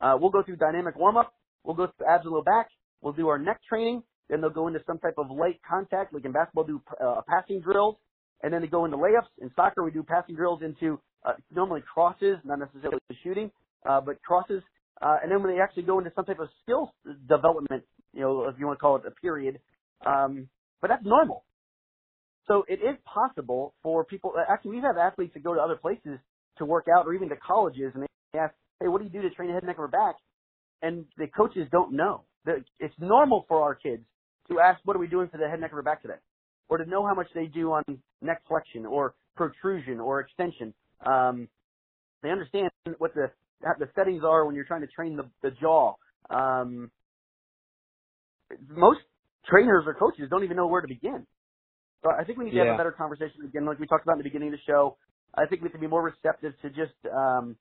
uh, we'll go through dynamic warm up, we'll go through abs and low back, we'll do our neck training, then they'll go into some type of light contact, like in basketball do uh, passing drills, and then they go into layups. In soccer, we do passing drills into uh, normally crosses, not necessarily shooting, uh, but crosses. Uh, and then when they actually go into some type of skill development, you know, if you want to call it a period, um, but that's normal. So it is possible for people. Actually, we have athletes that go to other places to work out, or even to colleges, and they ask, "Hey, what do you do to train the head, neck, or back?" And the coaches don't know. It's normal for our kids to ask, "What are we doing for the head, neck, or back today?" Or to know how much they do on neck flexion, or protrusion, or extension. Um, they understand what the the settings are when you're trying to train the, the jaw. Um, most trainers or coaches don't even know where to begin. So I think we need to yeah. have a better conversation again, like we talked about in the beginning of the show. I think we have to be more receptive to just um,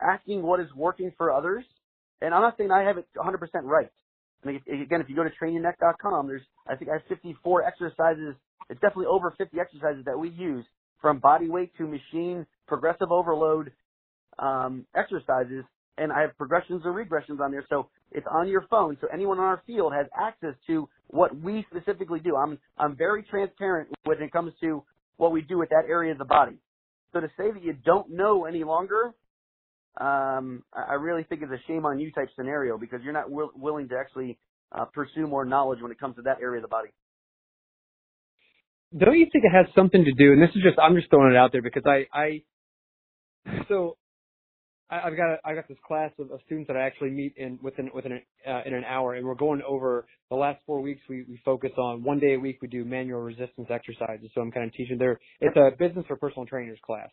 asking what is working for others. And I'm not saying I have it 100% right. I mean, again, if you go to trainyourneck.com, there's I think I have 54 exercises. It's definitely over 50 exercises that we use from body weight to machine progressive overload um, exercises, and I have progressions or regressions on there. So it's on your phone, so anyone on our field has access to what we specifically do. I'm I'm very transparent when it comes to what we do with that area of the body. So to say that you don't know any longer, um, I really think is a shame on you type scenario because you're not will, willing to actually uh, pursue more knowledge when it comes to that area of the body. Don't you think it has something to do? And this is just I'm just throwing it out there because I I so I, I've got a, I got this class of, of students that I actually meet in within within an, uh, in an hour, and we're going over the last four weeks. We we focus on one day a week. We do manual resistance exercises. So I'm kind of teaching there. It's a business for personal trainers class.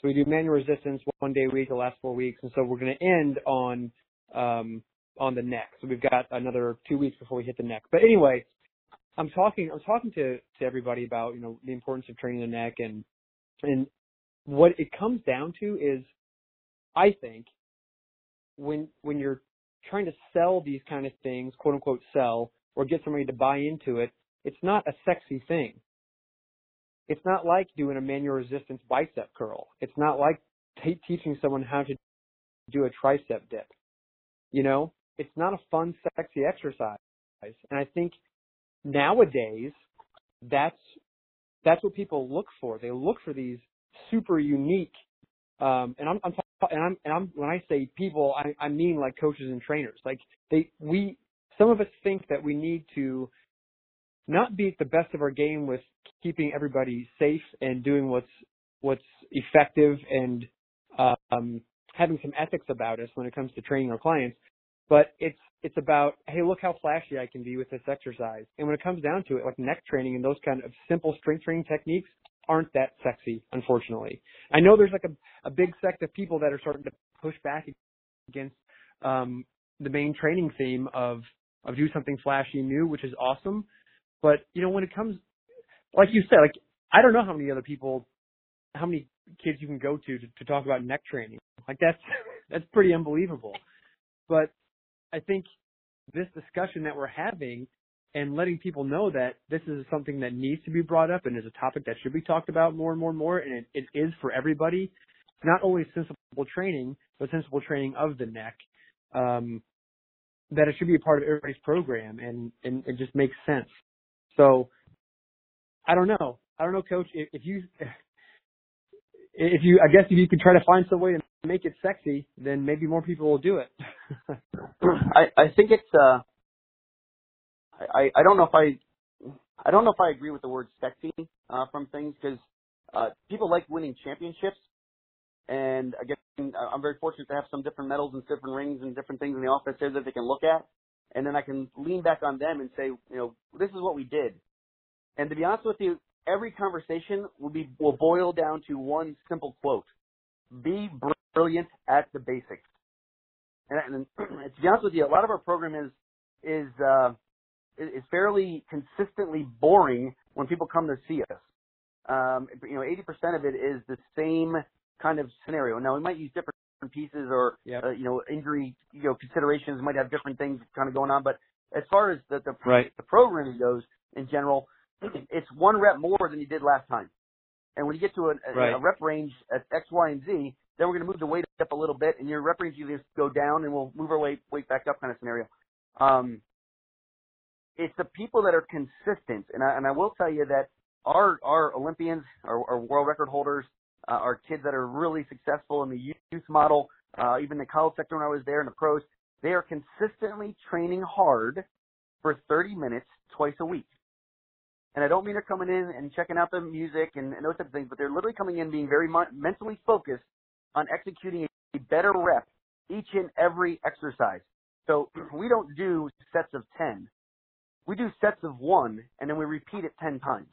So we do manual resistance one day a week the last four weeks, and so we're going to end on um, on the neck. So we've got another two weeks before we hit the neck. But anyway, I'm talking I'm talking to to everybody about you know the importance of training the neck and and what it comes down to is I think when when you're trying to sell these kind of things, quote unquote sell, or get somebody to buy into it, it's not a sexy thing. It's not like doing a manual resistance bicep curl. It's not like t- teaching someone how to do a tricep dip. You know, it's not a fun, sexy exercise. And I think nowadays that's that's what people look for. They look for these super unique um, and I'm, I'm and I'm and I'm when I say people, I, I mean like coaches and trainers. Like they we some of us think that we need to not be at the best of our game with keeping everybody safe and doing what's what's effective and um, having some ethics about us when it comes to training our clients. But it's it's about hey, look how flashy I can be with this exercise. And when it comes down to it, like neck training and those kind of simple strength training techniques, aren't that sexy, unfortunately. I know there's like a, a big sect of people that are starting to push back against um, the main training theme of of do something flashy new, which is awesome. But you know, when it comes, like you said, like I don't know how many other people, how many kids you can go to to, to talk about neck training. Like that's *laughs* that's pretty unbelievable. But I think this discussion that we're having and letting people know that this is something that needs to be brought up and is a topic that should be talked about more and more and more, and it, it is for everybody. Not only sensible training, but sensible training of the neck. Um, that it should be a part of everybody's program, and and it just makes sense. So, I don't know. I don't know, Coach. If, if you, if you, I guess if you could try to find some way to make it sexy, then maybe more people will do it. *laughs* I I think it's uh I I don't know if I I don't know if I agree with the word sexy uh, from things because uh, people like winning championships, and again, I'm very fortunate to have some different medals and different rings and different things in the office here that they can look at, and then I can lean back on them and say, you know, this is what we did. And to be honest with you, every conversation will be will boil down to one simple quote: "Be brilliant at the basics." And, and *clears throat* to be honest with you, a lot of our program is is uh, is fairly consistently boring when people come to see us. Um, you know, 80% of it is the same kind of scenario. Now we might use different pieces or Yep. uh, you know injury you know considerations might have different things kind of going on, but as far as the the, Right. the programming goes in general, *clears throat* it's one rep more than you did last time. And when you get to a, a, Right. a rep range at X, Y, and Z, then we're going to move the weight up a little bit, and your rep range you just go down, and we'll move our weight weight back up kind of scenario. Um, it's the people that are consistent, and I, and I will tell you that our our Olympians, our, our world record holders, uh, our kids that are really successful in the youth model, uh, even the college sector when I was there, and the pros, they are consistently training hard for 30 minutes twice a week. And I don't mean they're coming in and checking out the music and, and those types of things, but they're literally coming in being very mentally focused on executing a better rep each and every exercise. So *clears throat* we don't do sets of 10. We do sets of one, and then we repeat it 10 times.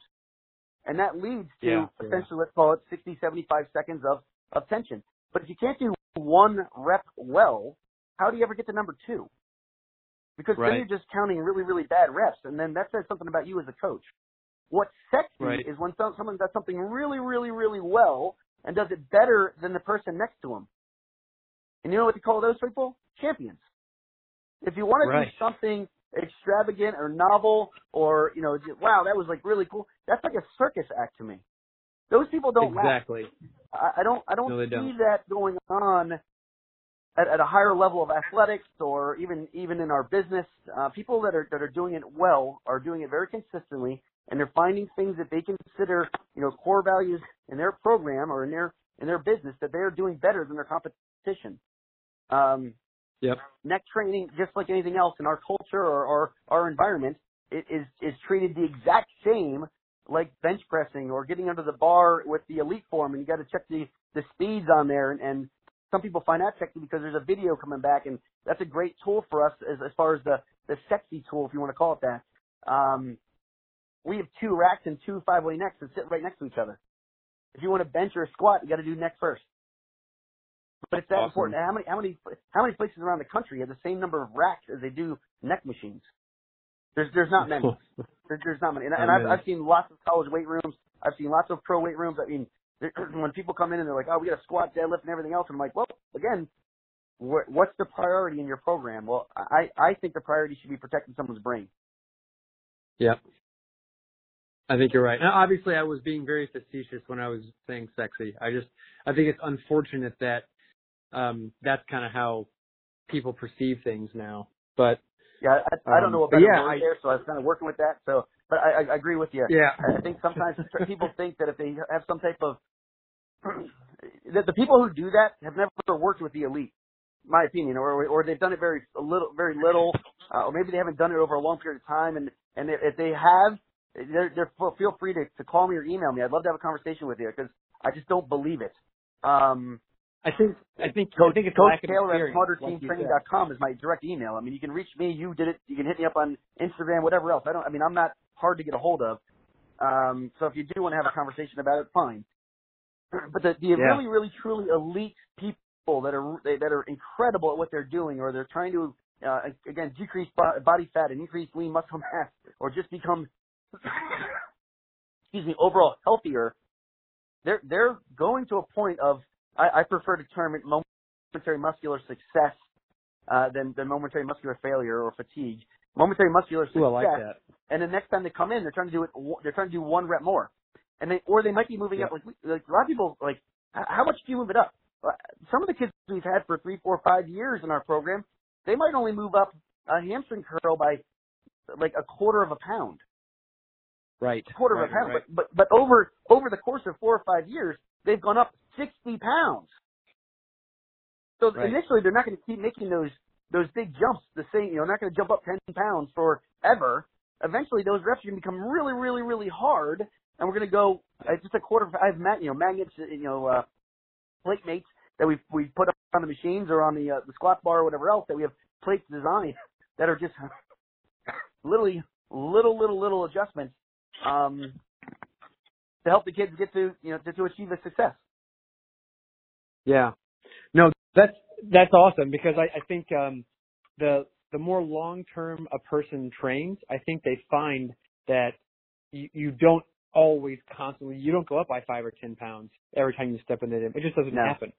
And that leads to Yeah, yeah. essentially, let's call it 60, 75 seconds of, of tension. But if you can't do one rep well, how do you ever get to number two? Because then you're just counting really, really bad reps, and then that says something about you as a coach. What's sexy Right. is when some, someone does something really, really, really well and does it better than the person next to him. And you know what they call those people? Champions. If you want to Right. do something extravagant or novel or, you know, just, wow, that was like really cool, that's like a circus act to me. Those people don't exactly. I, I don't I don't No, see don't. that going on at, at a higher level of athletics or even even in our business. Uh, people that are that are doing it well are doing it very consistently, and they're finding things that they consider you know core values in their program or in their in their business that they are doing better than their competition. Um, Yep. neck training, just like anything else in our culture or, or our environment, it is is treated the exact same like bench pressing or getting under the bar with the elite form, and you got to check the the speeds on there. And, and some people find that sexy because there's a video coming back, and that's a great tool for us as as far as the the sexy tool, if you want to call it that. Um, we have two racks and two five way necks that sit right next to each other. If you want to bench or a squat, you got to do neck first. But it's that Awesome. important. How many how many how many places around the country have the same number of racks as they do neck machines? There's there's not many. *laughs* There, there's not many. And, and I've. I've seen lots of college weight rooms. I've seen lots of pro weight rooms. I mean, *clears throat* when people come in and they're like, "Oh, we got a squat, deadlift, and everything else," and I'm like, "Well, again, wh- what's the priority in your program?" Well, I I think the priority should be protecting someone's brain. Yep. I think you're right. Now, obviously, I was being very facetious when I was saying sexy. I just, I think it's unfortunate that um, that's kind of how people perceive things now. But Yeah, I, I don't Um, know what but better yeah, I- there, so I was kind of working with that. So, but I, I, I agree with you. yeah, I think sometimes *laughs* people think that if they have some type of *clears throat* that the people who do that have never worked with the elite, my opinion, or or they've done it very a little, very little, uh, or maybe they haven't done it over a long period of time. And and if they have, they're, they're feel free to, to call me or email me. I'd love to have a conversation with you because I just don't believe it. Um, I think, I think, I Coach, think it's Coach Taylor at experience, like you smarterteamtraining.com is my direct email. I mean, you can reach me. You did it. You can hit me up on Instagram, whatever else. I don't. I mean, I'm not hard to get a hold of. Um, so if you do want to have a conversation about it, fine. *clears throat* But the, the Yeah. really, really, truly elite people that are that are incredible at what they're doing, or they're trying to uh, again decrease body fat and increase lean muscle mass, or just become excuse me, overall healthier, they're they're going to a point of I, I prefer to term it momentary muscular success uh, than than momentary muscular failure or fatigue. Momentary muscular success. Ooh, I like that. And the next time they come in, they're trying to do it. They're trying to do one rep more, and they or they might be moving Yeah. up. Like, like a lot of people, like how much do you move it up? Uh, Some of the kids we've had for three, four, five years in our program, they might only move up a hamstring curl by like a quarter of a pound Right. quarter right, of a pound. right. But, but but over over the course of four or five years, they've gone up sixty pounds. So Right. initially, they're not going to keep making those those big jumps. The same, you know, not going to jump up ten pounds forever. Eventually, those reps are going to become really, really, really hard, and we're going to go uh, just a quarter. Of, I have mag, you know magnets, uh, you know, uh, plate mates that we we put up on the machines or on the uh, the squat bar or whatever else that we have plates designed that are just *laughs* literally little, little, little adjustments um, to help the kids get to you know to, to achieve a success. Yeah. No, that's that's awesome because I, I think um the the more long term a person trains, I think they find that you, you don't always constantly you don't go up by five or ten pounds every time you step in the gym. It just doesn't No. happen.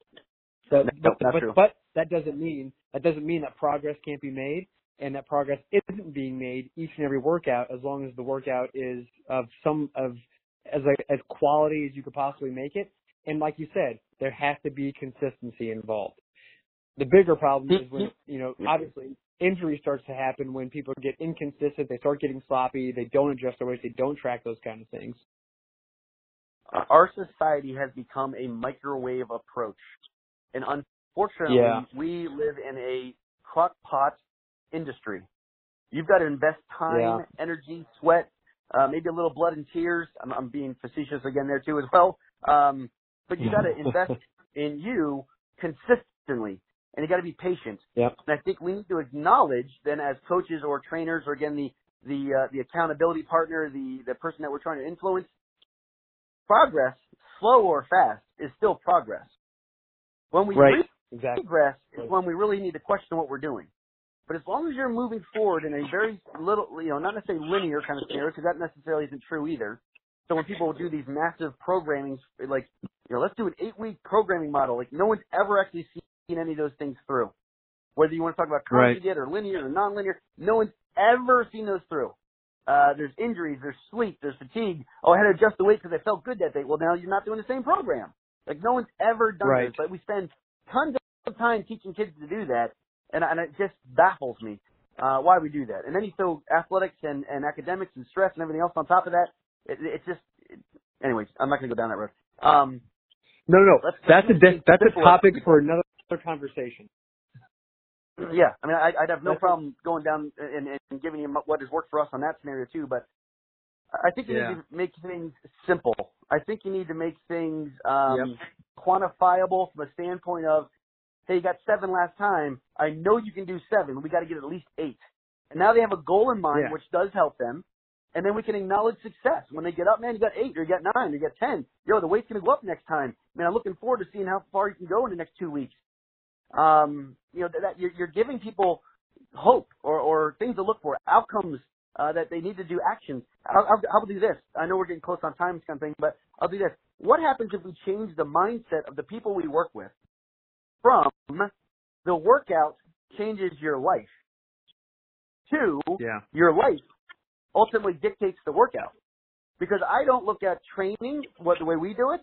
So, No, but, but, true. but that doesn't mean that doesn't mean that progress can't be made and that progress isn't being made each and every workout as long as the workout is of some of as a, as quality as you could possibly make it. And like you said, there has to be consistency involved. The bigger problem is when you know obviously injury starts to happen when people get inconsistent, they start getting sloppy, they don't adjust their weights, they don't track those kind of things. Uh, Our society has become a microwave approach, and unfortunately, Yeah. we live in a crock pot industry. You've got to invest time, Yeah. energy, sweat, uh, maybe a little blood and tears. I'm, I'm being facetious again there too as well. Um, but you got to *laughs* invest in you consistently, and you got to be patient. Yep. And I think we need to acknowledge then as coaches or trainers or again the the uh, the accountability partner, the the person that we're trying to influence, progress, slow or fast, is still progress. When we Right. Exactly. regress is when we really need to question what we're doing. But as long as you're moving forward in a very little, you know, not necessarily linear kind of scenario, because that necessarily isn't true either. So when people do these massive programmings, like, you know, let's do an eight-week programming model, like no one's ever actually seen any of those things through. Whether you want to talk about Right. conjugate or linear or nonlinear, no one's ever seen those through. Uh, there's injuries, there's sleep, there's fatigue. Oh, I had to adjust the weight because I felt good that day. Well, now you're not doing the same program. Like no one's ever done Right. this, but we spend tons of time teaching kids to do that, and, and it just baffles me uh, why we do that. And then you throw athletics and, and academics and stress and everything else on top of that. It, it's just, it, anyways, I'm not going to go down that road. Um, No, no, Let's- that's a let's di- make that's a topic for another conversation. yeah, I mean, I, I'd have no That's- problem going down and, and giving you what has worked for us on that scenario too. But I think you Yeah. need to make things simple. I think you need to make things um, Yep. quantifiable from a standpoint of, hey, you got seven last time. I know you can do seven. We got to get at least eight. And now they have a goal in mind, Yeah. which does help them. And then we can acknowledge success. When they get up, man, you got eight, or you got nine, or you got ten. Yo, the weight's going to go up next time. Man, I'm looking forward to seeing how far you can go in the next two weeks. Um, you know, that, that you're, you're giving people hope or, or things to look for, outcomes uh, that they need to do actions. I'll, I'll, I'll do this. I know we're getting close on time, kind of thing, but I'll do this. What happens if we change the mindset of the people we work with from the workout changes your life to Yeah. your life ultimately dictates the workout. Because I don't look at training what the way we do it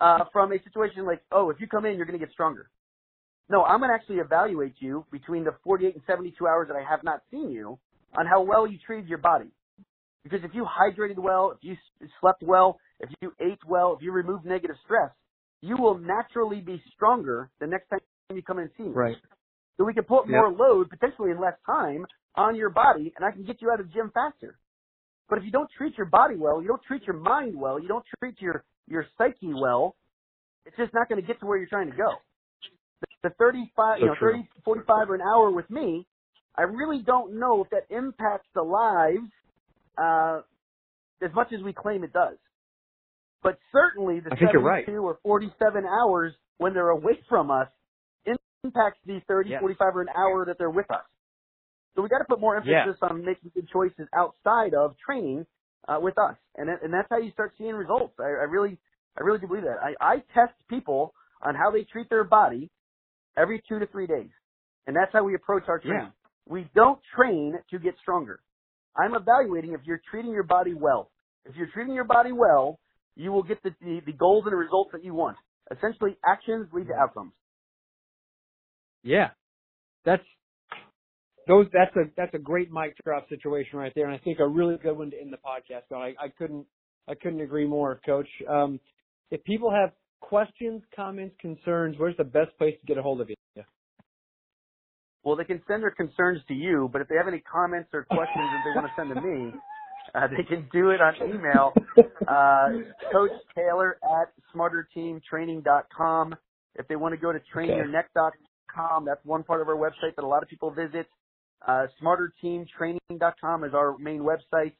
uh, from a situation like, oh, if you come in, you're going to get stronger. No, I'm going to actually evaluate you between the 48 and 72 hours that I have not seen you on how well you treated your body. Because if you hydrated well, if you slept well, if you ate well, if you removed negative stress, you will naturally be stronger the next time you come and see me. Right. So we can put Yep. more load, potentially in less time, on your body, and I can get you out of the gym faster. But if you don't treat your body well, you don't treat your mind well, you don't treat your, your psyche well, it's just not going to get to where you're trying to go. The, the 35, So you know, true. 30, 45 or an hour with me, I really don't know if that impacts the lives uh, as much as we claim it does. But certainly the I think you're right. 72 or 47 hours when they're away from us impacts the 30, Yeah. 45 or an hour that they're with us. So we got to put more emphasis on making good choices outside of training uh, with us, and and that's how you start seeing results. I, I really I really do believe that. I, I test people on how they treat their body every two to three days, and that's how we approach our training. Yeah. We don't train to get stronger. I'm evaluating if you're treating your body well. If you're treating your body well, you will get the, the, the goals and the results that you want. Essentially, actions lead to outcomes. Yeah, that's those. That's a that's a great mic drop situation right there, and I think a really good one to end the podcast. But I, I couldn't I couldn't agree more, Coach. Um, if people have questions, comments, concerns, where's the best place to get a hold of you? Well, they can send their concerns to you, but if they have any comments or questions that they want to send to me, uh, they can do it on email. Uh, Coach Taylor at smarterteamtraining.com. If they want to go to trainyourneck.com, that's one part of our website that a lot of people visit. Uh, smarterteamtraining.com is our main website.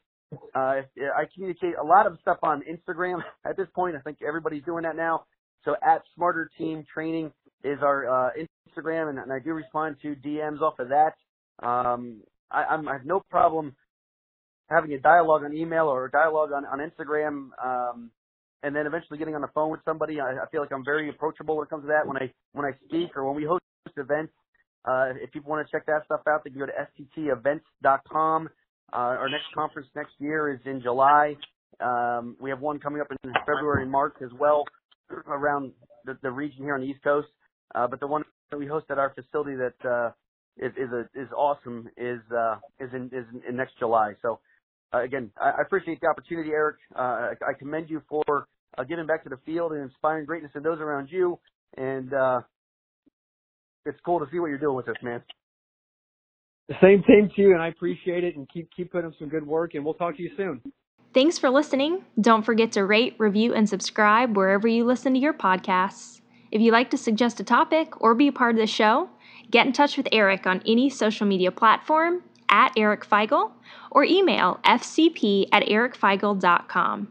Uh, I communicate a lot of stuff on Instagram *laughs* at this point. I think everybody's doing that now. So at Smarter Team Training is our uh, Instagram, and, and I do respond to DMs off of that. Um, I, I'm, I have no problem having a dialogue on email or a dialogue on, on Instagram, um, and then eventually getting on the phone with somebody. I, I feel like I'm very approachable when it comes to that. When I when I speak or when we host events, uh, if people want to check that stuff out, they can go to sttevents.com. Uh, our next conference next year is in July. Um, we have one coming up in February and March as well around the, the region here on the East Coast. Uh, but the one that we host at our facility that uh, is is, a, is awesome is uh, is in is in next July. So uh, again, I, I appreciate the opportunity, Eric. Uh, I, I commend you for uh, giving back to the field and inspiring greatness in those around you. And uh, it's cool to see what you're doing with this, man. The same thing to you, and I appreciate it. And keep keep putting up some good work. And we'll talk to you soon. Thanks for listening. Don't forget to rate, review, and subscribe wherever you listen to your podcasts. If you'd like to suggest a topic or be a part of the show, get in touch with Eric on any social media platform at Eric Feigl or email fcp at ericfeigl.com.